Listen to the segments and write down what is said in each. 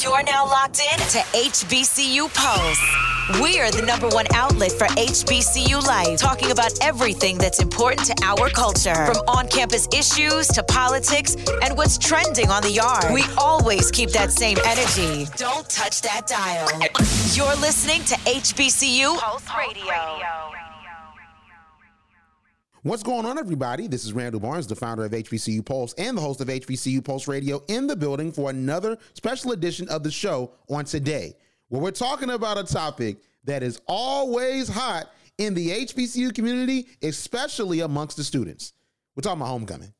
You're now locked in to HBCU Pulse. We're the number one outlet for HBCU life, talking about everything that's important to our culture, from on campus issues to politics and what's trending on the yard. We always keep that same energy. Don't touch that dial. You're listening to HBCU Pulse Radio. What's going on, everybody? This is Randall Barnes, the founder of HBCU Pulse and the host of HBCU Pulse Radio, in the building for another special edition of the show on today, where we're talking about a topic that is always hot in the HBCU community, especially amongst the students. We're talking about homecoming.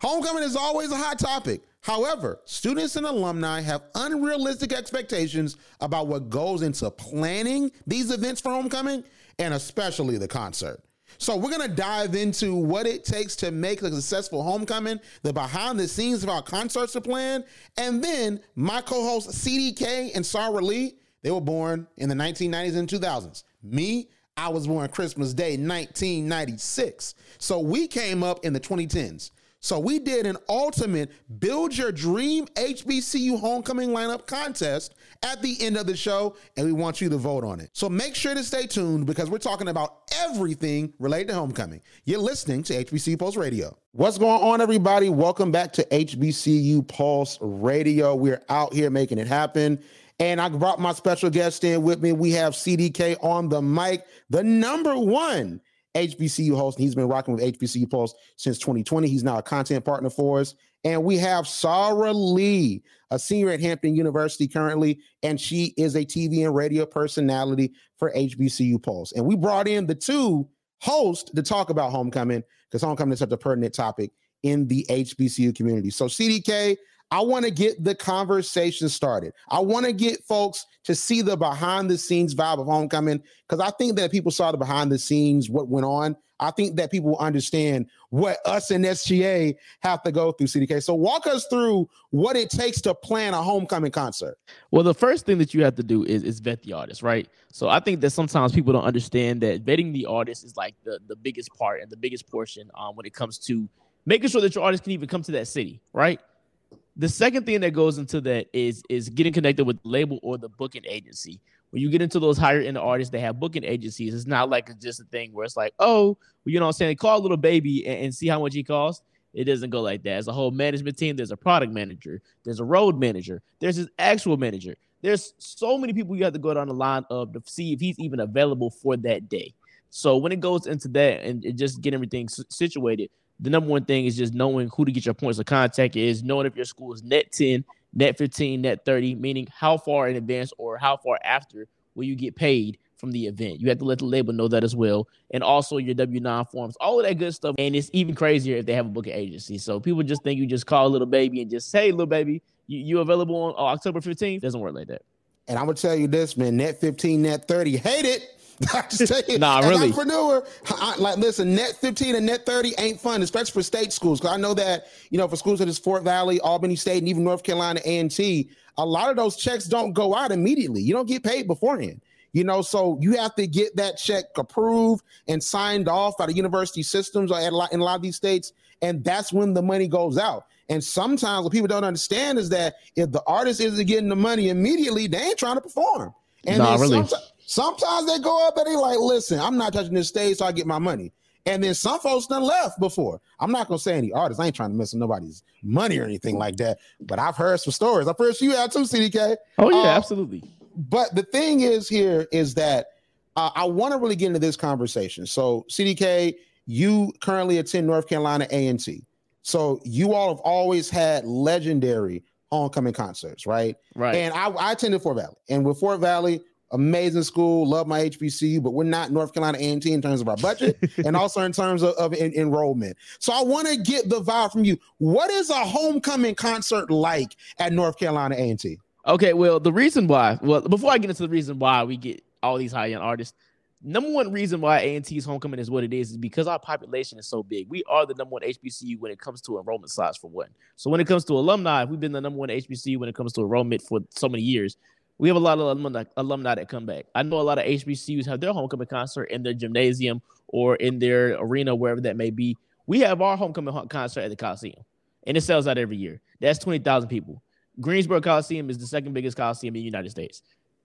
Homecoming is always a hot topic. However, students and alumni have unrealistic expectations about what goes into planning these events for homecoming and especially the concert. So we're gonna dive into what it takes to make a successful homecoming, the behind the scenes of our concerts are planned, and then my co-hosts CDK and Sarah Lee, they were born in the 1990s and 2000s. Me, I was born Christmas Day 1996. So we came up in the 2010s. So we did an ultimate build your dream HBCU homecoming lineup contest at the end of the show, and we want you to vote on it. So make sure to stay tuned because we're talking about everything related to homecoming. You're listening to HBCU Pulse Radio. What's going on, everybody? Welcome back to HBCU Pulse Radio. We're out here making it happen. And I brought my special guest in with me. We have CDK on the mic, the number one HBCU host. And he's been rocking with HBCU Pulse since 2020. He's now a content partner for us. And we have Sarah Lee, a senior at Hampton University currently, and she is a TV and radio personality for HBCU Pulse. And we brought in the two hosts to talk about homecoming because homecoming is such a pertinent topic in the HBCU community. So, CDK, I want to get the conversation started. I want to get folks to see the behind the scenes vibe of homecoming because I think that people saw the behind the scenes, what went on. I think that people understand what us and SGA have to go through, CDK. So walk us through what it takes to plan a homecoming concert. Well, the first thing that you have to do is, is vet the artist, right? So I think that sometimes people don't understand that vetting the artist is like the, the biggest part and the biggest portion um, when it comes to making sure that your artist can even come to that city, right? The second thing that goes into that is is getting connected with the label or the booking agency. When you get into those higher end artists, they have booking agencies. It's not like it's just a thing where it's like, oh, you know what I'm saying? Call a Lil Baby and, and see how much he costs. It doesn't go like that. As a whole management team, there's a product manager, there's a road manager, there's his actual manager. There's so many people you have to go down the line of to see if he's even available for that day. So when it goes into that and just get everything situated, the number one thing is just knowing who to get your points of contact is knowing if your school is net 10, net 15, net 30, meaning how far in advance or how far after will you get paid from the event. You have to let the label know that as well. And also your W9 forms, all of that good stuff. And it's even crazier if they have a booking agency. So people just think you just call Lil Baby and just say, Lil Baby, you, you available on uh, October 15th? Doesn't work like that. And I'm gonna tell you this, man, net 15, net 30, hate it. I just tell you, nah, really. Entrepreneur, I, like listen, net 15 and net 30 ain't fun, especially for state schools. Because I know that you know for schools such as Fort Valley, Albany State, and even North Carolina A and T, a lot of those checks don't go out immediately. You don't get paid beforehand. You know, so you have to get that check approved and signed off by the university systems in a lot, in a lot of these states, and that's when the money goes out. And sometimes what people don't understand is that if the artist isn't getting the money immediately, they ain't trying to perform. And nah, really. Sometimes, sometimes they go up and they like, listen, I'm not touching this stage, so I get my money. And then some folks done left before. I'm not gonna say any artists. I ain't trying to mess with nobody's money or anything like that. But I've heard some stories. I've heard you had too, CDK. Oh yeah, uh, absolutely. But the thing is here is that uh, I want to really get into this conversation. So CDK, you currently attend North Carolina A&T. So you all have always had legendary homecoming concerts, right? Right. And I, I attended Fort Valley, and with Fort Valley, amazing school, love my HBCU, but we're not North Carolina A&T in terms of our budget and also in terms of, of en- enrollment. So I want to get the vibe from you. What is a homecoming concert like at North Carolina A&T? Okay, well, the reason why, well, before I get into the reason why we get all these high end artists, number one reason why A&T's homecoming is what it is is because our population is so big. We are the number one HBCU when it comes to enrollment size for one. So when it comes to alumni, we've been the number one HBCU when it comes to enrollment for so many years. We have a lot of alumni, alumni that come back. I know a lot of HBCUs have their homecoming concert in their gymnasium or in their arena, wherever that may be. We have our homecoming concert at the Coliseum, and it sells out every year. That's 20,000 people. Greensboro Coliseum is the second biggest coliseum in the United States.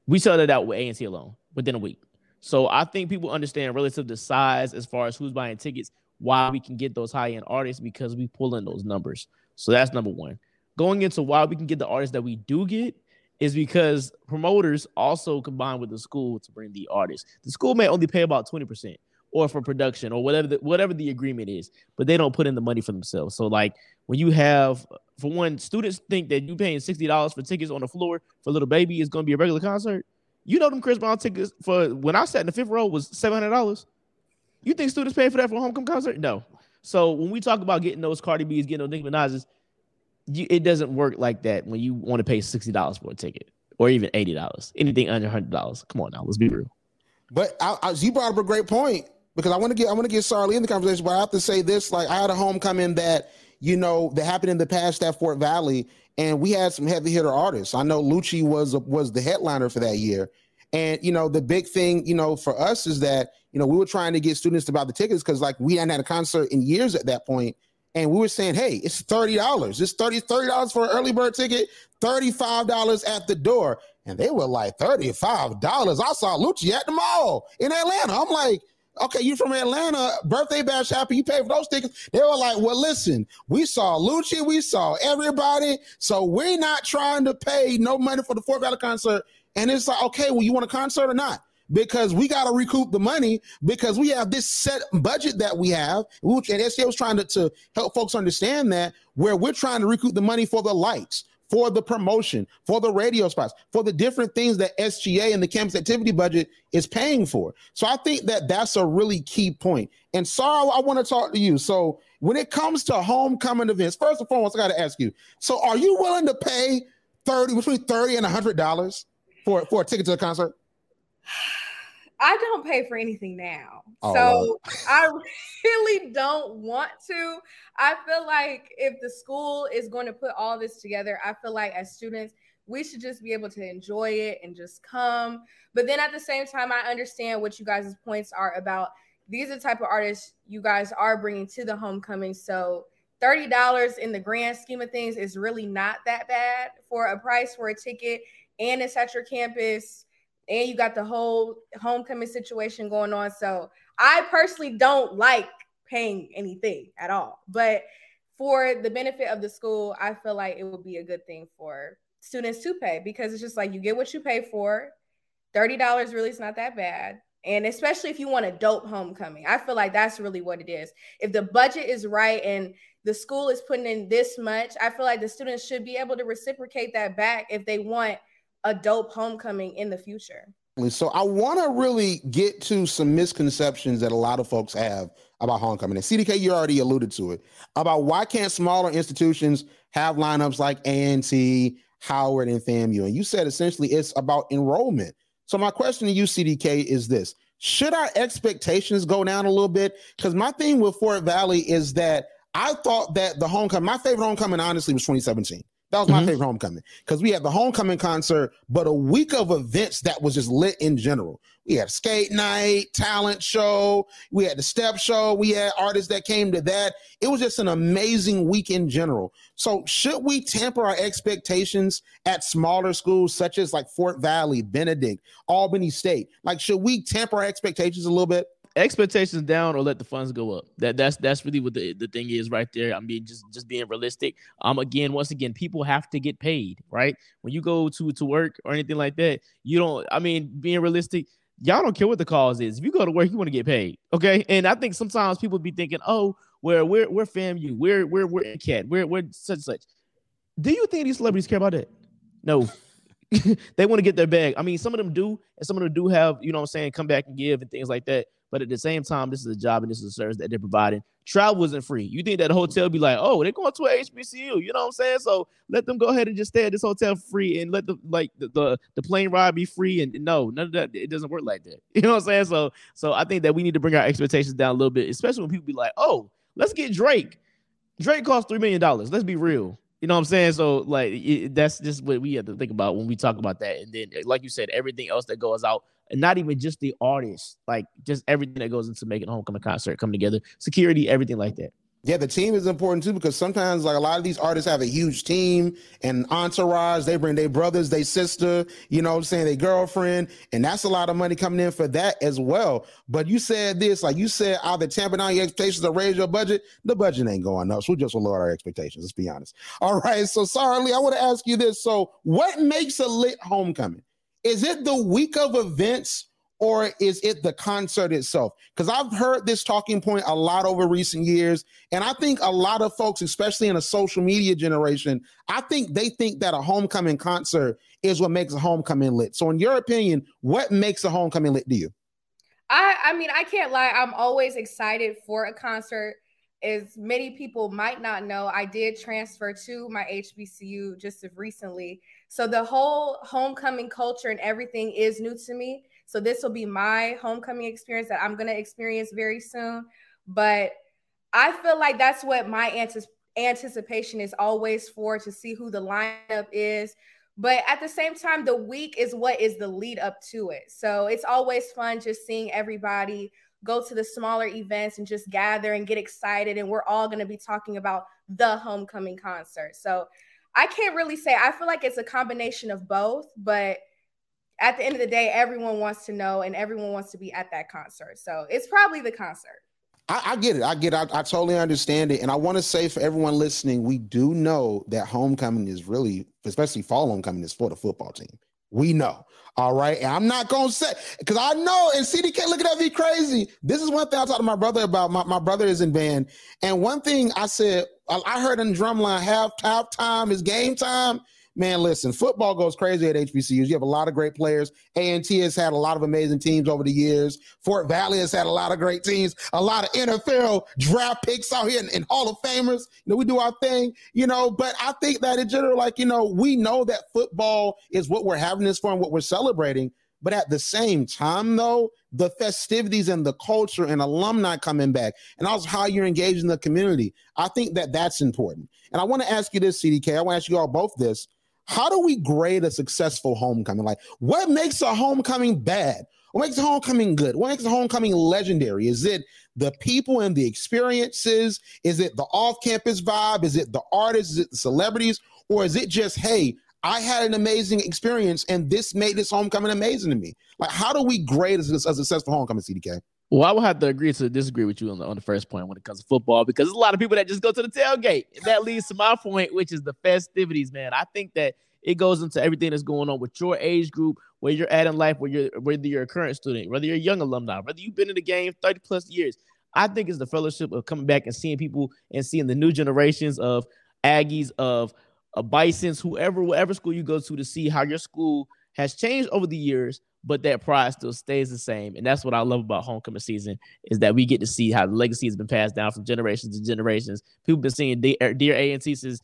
We sell it out with A&T alone within a week. So I think people understand relative to size as far as who's buying tickets, why we can get those high end artists because we pull in those numbers. So that's number one. Going into why we can get the artists that we do get is because promoters also combine with the school to bring the artist. The school may only pay about 20% or for production or whatever the, whatever the agreement is, but they don't put in the money for themselves. So like when you have for one, students think that you paying sixty dollars for tickets on the floor for Lil Baby is going to be a regular concert. You know them Chris Brown tickets for when I sat in the fifth row was seven hundred dollars. You think students pay for that for a homecoming concert? No. So when we talk about getting those Cardi B's, getting those Nicki Minaj's, you, it doesn't work like that when you want to pay sixty dollars for a ticket or even eighty dollars. Anything under hundred dollars. Come on now, let's be real. But I, I, you brought up a great point because I want to get I want to get Sarah Lee in the conversation, but I have to say this: like I had a homecoming that you know that happened in the past at Fort Valley, and we had some heavy hitter artists. I know Lucci was was the headliner for that year, and you know the big thing you know for us is that you know we were trying to get students to buy the tickets because like we hadn't had a concert in years at that point, and we were saying, hey, it's thirty dollars, it's 30 dollars for an early bird ticket, thirty five dollars at the door, and they were like thirty five dollars. I saw Lucci at the mall in Atlanta. I'm like okay, you're from Atlanta, birthday bash happy, you pay for those tickets. They were like, well, listen, we saw Lucci, we saw everybody, so we're not trying to pay no money for the Fort Valley concert. And it's like, okay, well, you want a concert or not? Because we got to recoup the money because we have this set budget that we have. And SGA was trying to, to help folks understand that where we're trying to recoup the money for the lights, for the promotion, for the radio spots, for the different things that SGA and the campus activity budget is paying for. So I think that that's a really key point. And Sarah, I want to talk to you. So when it comes to homecoming events, first and foremost, I got to ask you. So are you willing to pay 30 between 30 and 100 dollars for for a ticket to a concert? I don't pay for anything now. Oh, so I really don't want to. I feel like if the school is going to put all this together, I feel like as students, we should just be able to enjoy it and just come. But then at the same time, I understand what you guys' points are about. These are the type of artists you guys are bringing to the homecoming. So $30 in the grand scheme of things is really not that bad for a price for a ticket. And it's at your campus and you got the whole homecoming situation going on. So I personally don't like paying anything at all. But for the benefit of the school, I feel like it would be a good thing for students to pay because it's just like you get what you pay for. $30 really is not that bad. And especially if you want a dope homecoming, I feel like that's really what it is. If the budget is right and the school is putting in this much, I feel like the students should be able to reciprocate that back if they want a dope homecoming in the future. So I want to really get to some misconceptions that a lot of folks have about homecoming. And CDK, you already alluded to it about why can't smaller institutions have lineups like A&T, Howard, and FAMU? And you said essentially it's about enrollment. So my question to you, CDK, is this: Should our expectations go down a little bit? Because my thing with Fort Valley is that I thought that the homecoming, my favorite homecoming, honestly, was 2017. That was my mm-hmm. favorite homecoming because we had the homecoming concert, but a week of events that was just lit in general. We had skate night, talent show, we had the step show, we had artists that came to that. It was just an amazing week in general. So, should we temper our expectations at smaller schools such as like Fort Valley, Benedict, Albany State? Like, should we temper our expectations a little bit? Expectations down or let the funds go up. That that's that's really what the, the thing is right there. I mean, just just being realistic. Um, again, once again, people have to get paid, right? When you go to to work or anything like that, you don't. I mean, being realistic, y'all don't care what the cause is. If you go to work, you want to get paid, okay? And I think sometimes people be thinking, oh, well, we're we're FAMU, we're we're we're cat, we're we're such such. Do you think these celebrities care about that? No. they want to get their bag. I mean, some of them do, and some of them do have, you know I'm saying, come back and give and things like that. But at the same time, this is a job and this is a service that they're providing. Travel isn't free. You think that hotel be like, oh, they're going to a HBCU, you know what I'm saying? So let them go ahead and just stay at this hotel free and let the like the the, the plane ride be free. And, no, none of that. It doesn't work like that. You know what I'm saying? So so I think that we need to bring our expectations down a little bit, especially when people be like, oh, let's get Drake. Drake costs three million dollars. Let's be real. You know what I'm saying? So like it, that's just what we have to think about when we talk about that. And then, like you said, everything else that goes out not even just the artists, like just everything that goes into making a homecoming concert come together, security, everything like that. Yeah, the team is important too because sometimes like a lot of these artists have a huge team and entourage. They bring their brothers, their sister, you know, I'm saying their girlfriend, and that's a lot of money coming in for that as well. But you said this, like you said, ah, either tamper down your expectations or raise your budget. The budget ain't going up, so we just will lower our expectations. Let's be honest. All right, so Sarah Lee, I want to ask you this. So, what makes a lit homecoming? Is it the week of events? or is it the concert itself? Because I've heard this talking point a lot over recent years. And I think a lot of folks, especially in a social media generation, I think they think that a homecoming concert is what makes a homecoming lit. So, in your opinion, what makes a homecoming lit to you? I, I mean, I can't lie. I'm always excited for a concert. As many people might not know, I did transfer to my HBCU just recently. So the whole homecoming culture and everything is new to me. So this will be my homecoming experience that I'm going to experience very soon. But I feel like that's what my antis- anticipation is always for to see who the lineup is. But at the same time, the week is what is the lead up to it. So it's always fun just seeing everybody go to the smaller events and just gather and get excited. And we're all going to be talking about the homecoming concert. So I can't really say, I feel like it's a combination of both, but at the end of the day, everyone wants to know and everyone wants to be at that concert. So it's probably the concert. I, I get it. I get it. I, I totally understand it. And I want to say for everyone listening, we do know that homecoming is really, especially fall homecoming, is for the football team. We know. All right. And I'm not going to say, because I know, and CDK looking at that, me crazy. This is one thing I talked to my brother about. My, my brother is in band. And one thing I said, I heard in drumline, half, half time is game time man, listen, football goes crazy at HBCUs. You have a lot of great players. A&T has had a lot of amazing teams over the years. Fort Valley has had a lot of great teams, a lot of NFL draft picks out here and, and Hall of Famers. You know, we do our thing, you know, but I think that in general, like, you know, we know that football is what we're having this for and what we're celebrating. But at the same time, though, the festivities and the culture and alumni coming back, and also how you're engaging the community, I think that that's important. And I want to ask you this, CDK. I want to ask you all both this. How do we grade a successful homecoming? Like, what makes a homecoming bad? What makes a homecoming good? What makes a homecoming legendary? Is it the people and the experiences? Is it the off campus vibe? Is it the artists? Is it the celebrities? Or is it just, hey, I had an amazing experience and this made this homecoming amazing to me? Like, how do we grade a, a successful homecoming, CDK? Well, I would have to agree to disagree with you on the, on the first point when it comes to football because there's a lot of people that just go to the tailgate. And that leads to my point, which is the festivities, man. I think that it goes into everything that's going on with your age group, where you're at in life, where you're whether you're a current student, whether you're a young alumni, whether you've been in the game 30 plus years. I think it's the fellowship of coming back and seeing people and seeing the new generations of Aggies, of, of Bisons, whoever, whatever school you go to, to see how your school has changed over the years, but that pride still stays the same. And that's what I love about homecoming season is that we get to see how the legacy has been passed down from generations to generations. People been seeing er, dear, dear A&T since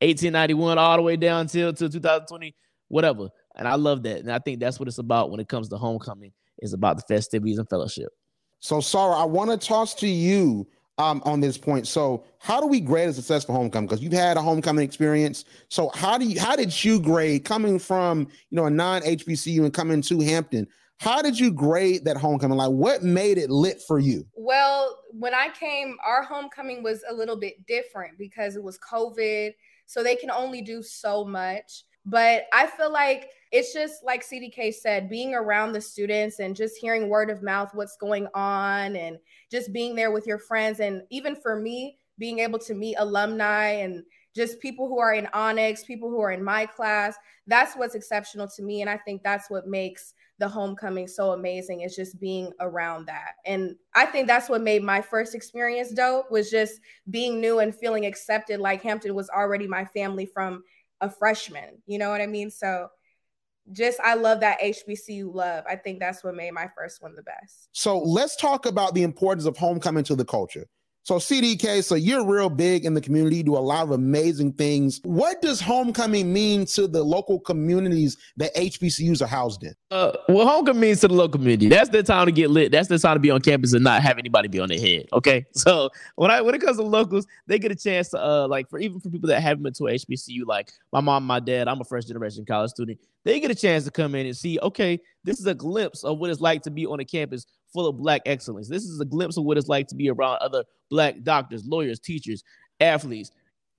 1891 all the way down till, till 2020, whatever. And I love that. And I think that's what it's about when it comes to homecoming is about the festivities and fellowship. So, Sarah, I want to toss to you um, on this point. So, how do we grade a successful homecoming? Because you've had a homecoming experience. So, how do you how did you grade coming from you know a non HBCU and coming to Hampton? How did you grade that homecoming? Like, what made it lit for you? Well, when I came, our homecoming was a little bit different because it was COVID, so they can only do so much. But I feel like it's just like CDK said, being around the students and just hearing word of mouth what's going on and just being there with your friends. And even for me, being able to meet alumni and just people who are in Onyx, people who are in my class, that's what's exceptional to me. And I think that's what makes the homecoming so amazing is just being around that. And I think that's what made my first experience dope was just being new and feeling accepted like Hampton was already my family from a freshman. You know what I mean? So just I love that HBCU love. I think that's what made my first one the best. So let's talk about the importance of homecoming to the culture. So CDK, so you're real big in the community, you do a lot of amazing things. What does homecoming mean to the local communities that HBCUs are housed in? Uh, well, homecoming means to the local community. That's the time to get lit. That's the time to be on campus and not have anybody be on their head. Okay, so when I when it comes to locals, they get a chance to uh like for even for people that haven't been to HBCU, like my mom, my dad. I'm a first generation college student. They get a chance to come in and see. Okay, this is a glimpse of what it's like to be on a campus full of black excellence. This is a glimpse of what it's like to be around other black doctors, lawyers, teachers, athletes,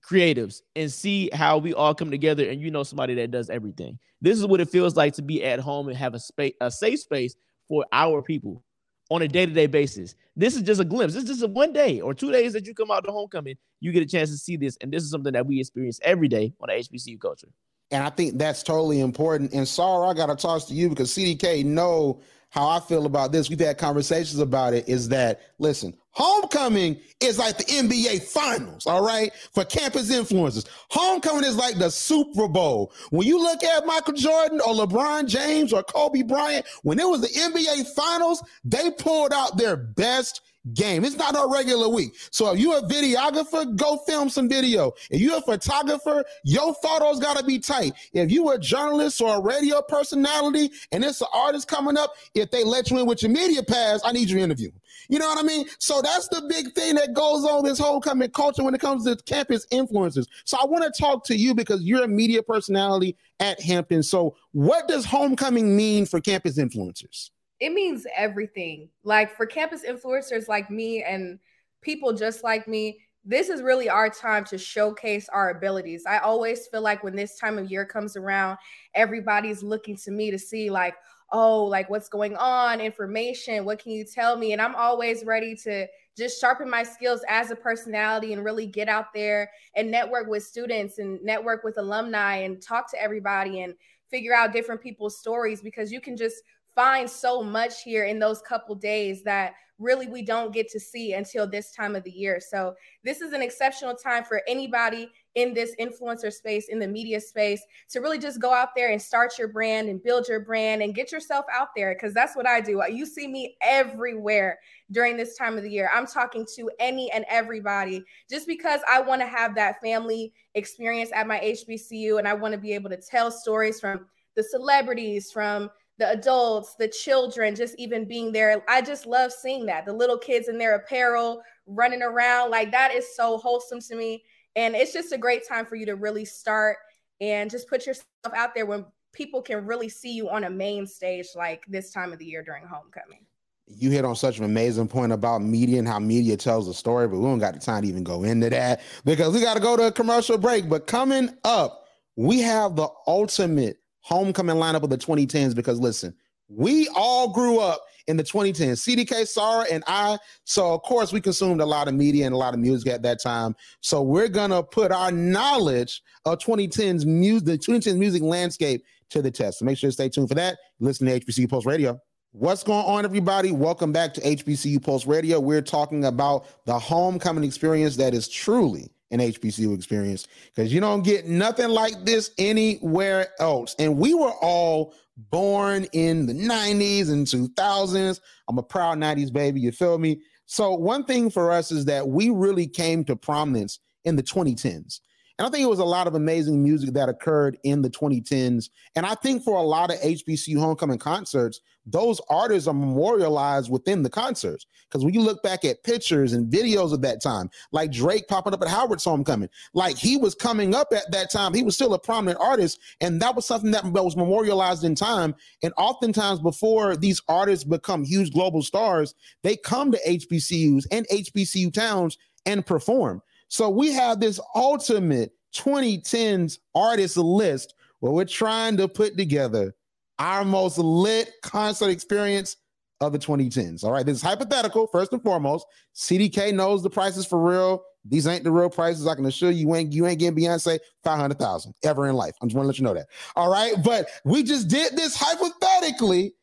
creatives, and see how we all come together and you know somebody that does everything. This is what it feels like to be at home and have a space, a safe space for our people on a day-to-day basis. This is just a glimpse. This is just a one day or two days that you come out to homecoming, you get a chance to see this. And this is something that we experience every day on the HBCU culture. And I think that's totally important. And Sarah, I gotta toss to you because CDK know how I feel about this. We've had conversations about it. Is that listen, homecoming is like the NBA finals, all right, for campus influencers. Homecoming is like the Super Bowl. When you look at Michael Jordan or LeBron James or Kobe Bryant, when it was the NBA finals, they pulled out their best game. It's not a regular week. So if you're a videographer, go film some video. If you're a photographer, your photos got to be tight. If you a journalist or a radio personality and it's an artist coming up, if they let you in with your media pass, I need your interview. You know what I mean? So that's the big thing that goes on this homecoming culture when it comes to campus influencers. So I want to talk to you because you're a media personality at Hampton. So what does homecoming mean for campus influencers? It means everything. Like for campus influencers like me and people just like me, this is really our time to showcase our abilities. I always feel like when this time of year comes around, everybody's looking to me to see like, oh, like what's going on, information, what can you tell me? And I'm always ready to just sharpen my skills as a personality and really get out there and network with students and network with alumni and talk to everybody and figure out different people's stories because you can just find so much here in those couple days that really we don't get to see until this time of the year. So this is an exceptional time for anybody in this influencer space, in the media space, to really just go out there and start your brand and build your brand and get yourself out there. Cause that's what I do. You see me everywhere during this time of the year. I'm talking to any and everybody just because I want to have that family experience at my HBCU and I want to be able to tell stories from the celebrities, from the adults, the children, just even being there. I just love seeing that. The little kids in their apparel running around. Like that is so wholesome to me. And it's just a great time for you to really start and just put yourself out there when people can really see you on a main stage like this time of the year during homecoming. You hit on such an amazing point about media and how media tells the story, but we don't got the time to even go into that because we got to go to a commercial break. But coming up, we have the ultimate homecoming lineup of the 2010s because listen, we all grew up in the 2010s. CDK, Sarah, and I. So of course we consumed a lot of media and a lot of music at that time. So we're gonna put our knowledge of 2010s music, the 2010s music landscape to the test. So make sure to stay tuned for that. Listen to HBCU Pulse Radio. What's going on, everybody? Welcome back to HBCU Pulse Radio. We're talking about the homecoming experience that is truly an HBCU experience because you don't get nothing like this anywhere else. And we were all born in the 90s and 2000s. I'm a proud 90s baby, you feel me? So, one thing for us is that we really came to prominence in the 2010s. And I think it was a lot of amazing music that occurred in the 2010s. And I think for a lot of HBCU homecoming concerts, those artists are memorialized within the concerts. Because when you look back at pictures and videos of that time, like Drake popping up at Howard's homecoming, like he was coming up at that time, he was still a prominent artist. And that was something that was memorialized in time. And oftentimes, before these artists become huge global stars, they come to HBCUs and HBCU towns and perform. So we have this ultimate 2010s artist list where we're trying to put together our most lit concert experience of the 2010s. All right, this is hypothetical, first and foremost. CDK knows the prices for real. These ain't the real prices. I can assure you, you ain't you ain't getting Beyonce 500,000 ever in life. I'm just want to let you know that. All right, but we just did this hypothetically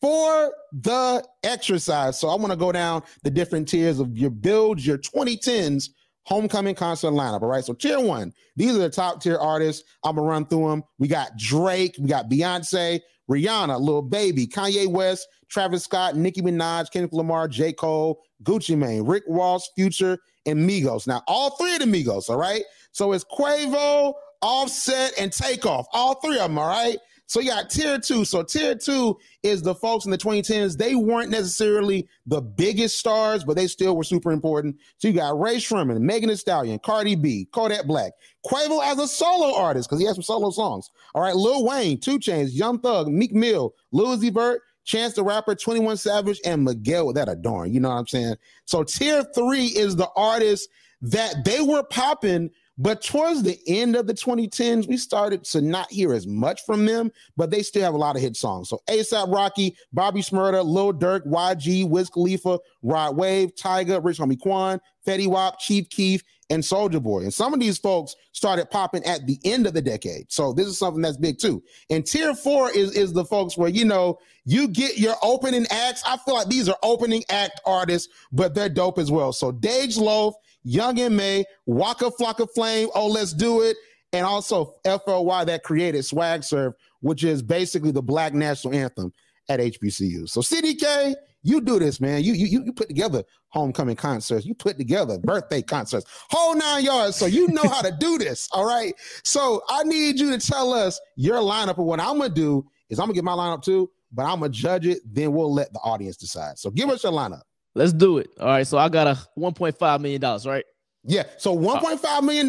for the exercise. So I want to go down the different tiers of your builds, your 2010s homecoming concert lineup. All right. So tier one, these are the top tier artists. I'm gonna run through them. We got Drake, we got Beyonce, Rihanna, Lil Baby, Kanye West, Travis Scott, Nicki Minaj, Kendrick Lamar, J. Cole, Gucci Mane, Rick Ross, Future, and Migos. Now, all three of the Migos, all right? So it's Quavo, Offset, and Takeoff. All three of them, all right? So you got tier two. So tier two is the folks in the 2010s. They weren't necessarily the biggest stars, but they still were super important. So you got Rae Sremmurd, Megan Thee Stallion, Cardi B, Kodak Black, Quavo as a solo artist because he has some solo songs. All right, Lil Wayne, 2 Chainz, Young Thug, Meek Mill, Uzi Vert, Chance the Rapper, 21 Savage, and Miguel that adorn. You know what I'm saying? So tier three is the artist that they were popping but towards the end of the 2010s, we started to not hear as much from them, but they still have a lot of hit songs. So ASAP Rocky, Bobby Shmurda, Lil Durk, YG, Wiz Khalifa, Rod Wave, Tyga, Rich Homie Quan, Fetty Wap, Chief Keef, and Soulja Boy. And some of these folks started popping at the end of the decade. So this is something that's big too. And tier four is, is the folks where, you know, you get your opening acts. I feel like these are opening act artists, but they're dope as well. So Dej Loaf Young and M.A, Waka Flocka Flame, Oh Let's Do It, and also FLY that created Swag Surf, which is basically the Black National Anthem at HBCU. So CDK, you do this, man. You you you put together homecoming concerts. You put together birthday concerts, whole nine yards. So you know how to do this. All right. So I need you to tell us your lineup. And what I'm gonna do is I'm gonna get my lineup too, but I'm gonna judge it. Then we'll let the audience decide. So give us your lineup. Let's do it. All right. So I got a $1.5 million, right? Yeah. So uh, $1.5 million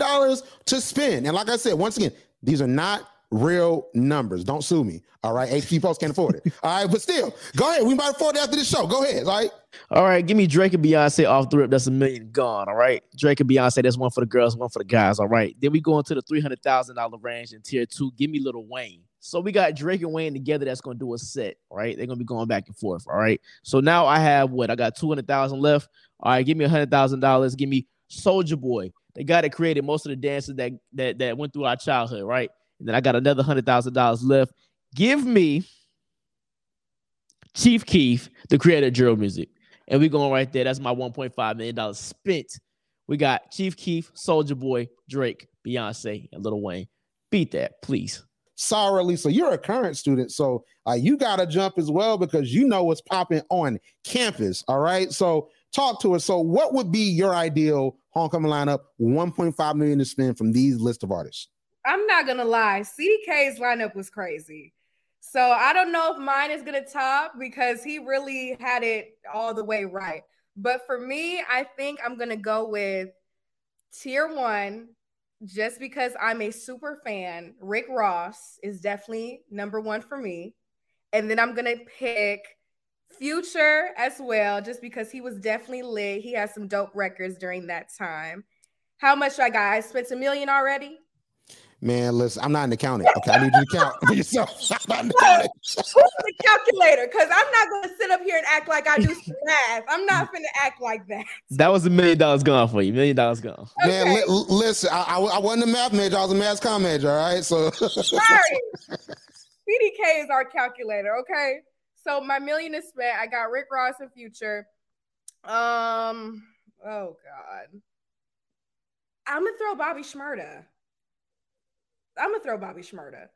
to spend. And like I said, once again, these are not real numbers. Don't sue me. All right. HP Post can't afford it. All right. But still, go ahead. We might afford it after the show. Go ahead. All right. All right. Give me Drake and Beyonce off the rip. That's a million gone. All right. Drake and Beyonce. That's one for the girls, one for the guys. All right. Then we go into the $300,000 range in tier two. Give me Lil Wayne. So we got Drake and Wayne together. That's to do a set, right? They're to be going back and forth. All right. So now I have what? I got 200,000 left. All right. Give me a $100,000. Give me Soulja Boy, the guy that created most of the dances that, that, that went through our childhood, right? And then I got another $100,000 left. Give me Chief Keef, the creator of drill music. And we going right there. That's my $1.5 million spent. We got Chief Keef, Soulja Boy, Drake, Beyonce, and Lil Wayne. Beat that, please. Sarah Lee, you're a current student, so uh, you got to jump as well because you know what's popping on campus. All right, so talk to us. So, what would be your ideal homecoming lineup? 1.5 million to spend from these list of artists. I'm not gonna lie, CDK's lineup was crazy. So I don't know if mine is gonna top because he really had it all the way right. But for me, I think I'm gonna go with tier one, just because I'm a super fan, Rick Ross is definitely number one for me. And then I'm gonna pick Future as well, just because he was definitely lit. He has some dope records during that time. How much I got? I spent a million already. Man, listen, I'm not in accounting. Okay, I need you to count for yourself. I'm not in Who's the calculator? Because I'm not going to sit up here and act like I do some math. I'm not going to act like that. That was a million dollars gone for you. Million dollars gone. Okay. Man, li- listen, I, I, I, wasn't a math major. I was a mass comm major. All right, so sorry. CDK is our calculator. Okay, so my million is spent. I got Rick Ross in future. Um. Oh God. I'm gonna throw Bobby Shmurda. I'm gonna throw Bobby Shmurda.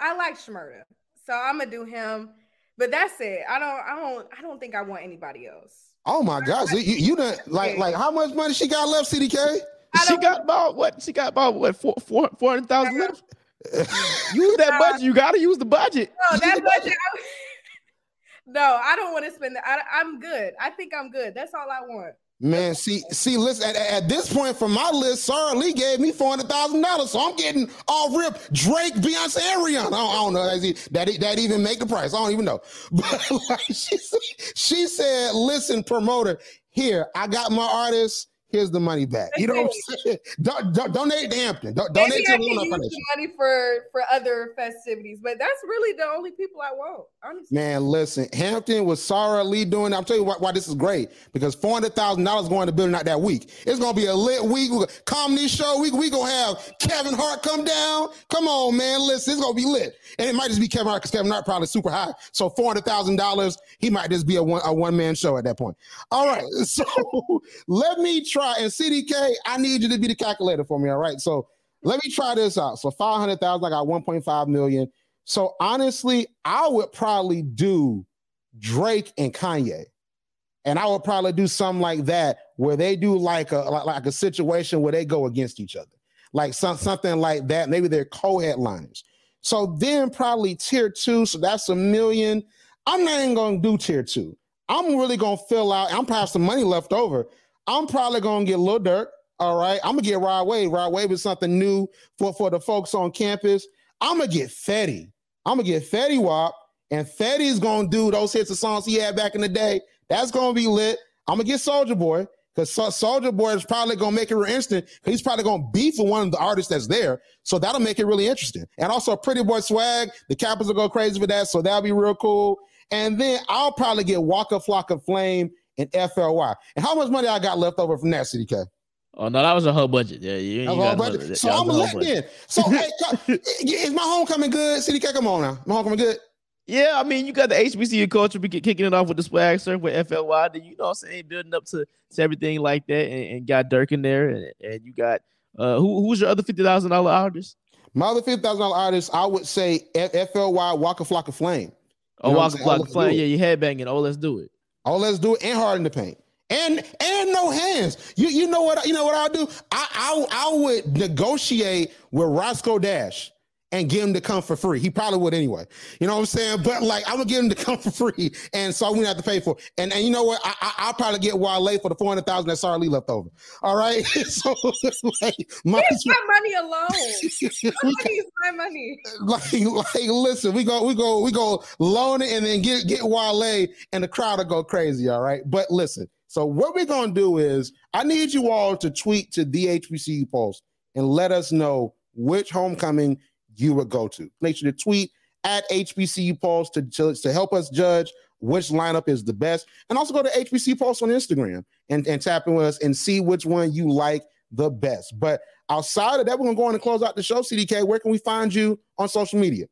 I like Shmurda, so I'm gonna do him. But that's it. I don't. I don't. I don't think I want anybody else. Oh my God! So you you done like like how much money she got left? CDK? She got about what? She got about what? Four four four hundred thousand left. use that budget. You gotta use the budget. No, that budget. no, I don't want to spend that. I, I'm good. I think I'm good. That's all I want. Man, see, see, listen. At, at, this point, from my list, Sarah Lee gave me four hundred thousand dollars, so I'm getting all rip Drake, Beyonce, Ariana. I don't, I don't know that that even make the price. I don't even know. But like she, she said, "Listen, promoter, here I got my artists here's the money back. You know what I'm saying? Don't, don't, donate to Hampton. Don't, donate to I can use the money for for other festivities, but that's really the only people I want. Honestly. Man, listen, Hampton with Sarah Lee doing. I'll tell you why, why this is great because four hundred thousand dollars going to building out that week. It's gonna be a lit week. Comedy show week. We gonna have Kevin Hart come down. Come on, man. Listen, it's gonna be lit, and it might just be Kevin Hart because Kevin Hart probably super high. So four hundred thousand dollars, he might just be a one a one man show at that point. All right, so let me try try and CDK, I need you to be the calculator for me. All right. So let me try this out. So 500,000, I got 1.5 million. So honestly, I would probably do Drake and Kanye. And I would probably do something like that where they do like a like, like a situation where they go against each other. Like some, something like that. Maybe they're co-headliners. So then probably tier two. So that's a million. I'm not even gonna do tier two. I'm really gonna fill out. I'm probably some money left over. I'm probably gonna get Lil Durk. All right, I'm gonna get Rod Wave. Rod Wave is something new for for the folks on campus. I'm gonna get Fetty. I'm gonna get Fetty Wap, and Fetty's gonna do those hits of songs he had back in the day. That's gonna be lit. I'm gonna get Soulja Boy because Soulja Boy is probably gonna make it real interesting. He's probably gonna beef with one of the artists that's there, so that'll make it really interesting. And also, Pretty Boy Swag, the Capitals will go crazy for that, so that'll be real cool. And then I'll probably get Waka Flocka Flame and FLY. And how much money I got left over from that, city CDK? Oh no, that was a whole budget. Yeah, you, you whole budget. So I'm let in. So hey, is my homecoming good? City CDK, come on now. My homecoming good. Yeah, I mean, you got the HBCU culture kicking it off with the swag surf with FLY. Then you know what I'm saying, building up to, to everything like that, and, and got Durk in there, and, and you got uh who who's your other fifty thousand dollar artist? My other fifty thousand dollar artist, I would say F- FLY Waka Flocka Flame. You oh, Waka Flocka Flame, yeah, you headbanging. Oh, let's do it. Oh, let's do it, and hard in the paint and and no hands. You you know what you know what I'll do? I I, I would negotiate with Roscoe Dash and get him to come for free. He probably would anyway. You know what I'm saying? But like, I'm gonna get him to come for free, and so we wouldn't have to pay for. It. And and you know what? I, will probably get Wale for the four hundred thousand that Sarah Lee left over. All right. so like, my, my money alone. my money is my money. Like like, listen, we go we go we go loan it and then get get Wale, and the crowd will go crazy. All right. But listen. So what we're gonna do is, I need you all to tweet to the HBCU Pulse and let us know which homecoming you would go to. Make sure to tweet at HBCU Pulse to, to, to help us judge which lineup is the best. And also go to HBCU Pulse on Instagram and, and tap in with us and see which one you like the best. But outside of that, we're gonna go on and close out the show. CDK, where can we find you on social media?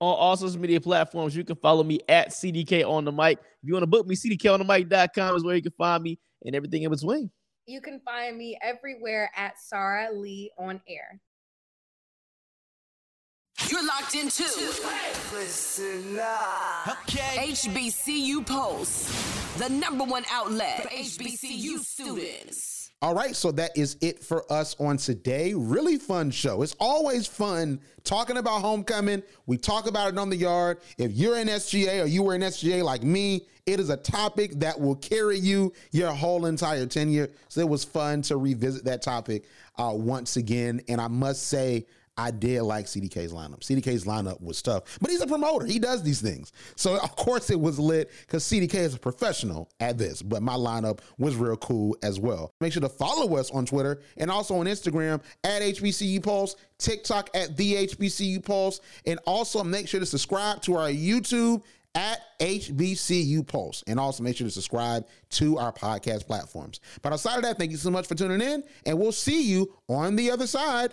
On all social media platforms, you can follow me at CDK on the mic. If you want to book me, CDKonthemic.com is where you can find me and everything in between. You can find me everywhere at Sarah Lee on air. You're locked into Listen Okay. HBCU Pulse, the number one outlet for HBCU students. All right, so that is it for us on today. Really fun show. It's always fun talking about homecoming. We talk about it on the yard. If you're in SGA or you were in SGA like me, it is a topic that will carry you your whole entire tenure. So it was fun to revisit that topic uh, once again. And I must say, I did like CDK's lineup. CDK's lineup was tough, but he's a promoter. He does these things. So, of course, it was lit because CDK is a professional at this, but my lineup was real cool as well. Make sure to follow us on Twitter and also on Instagram at HBCU Pulse, TikTok at the HBCU Pulse, and also make sure to subscribe to our YouTube at HBCU Pulse. And also make sure to subscribe to our podcast platforms. But outside of that, thank you so much for tuning in, and we'll see you on the other side.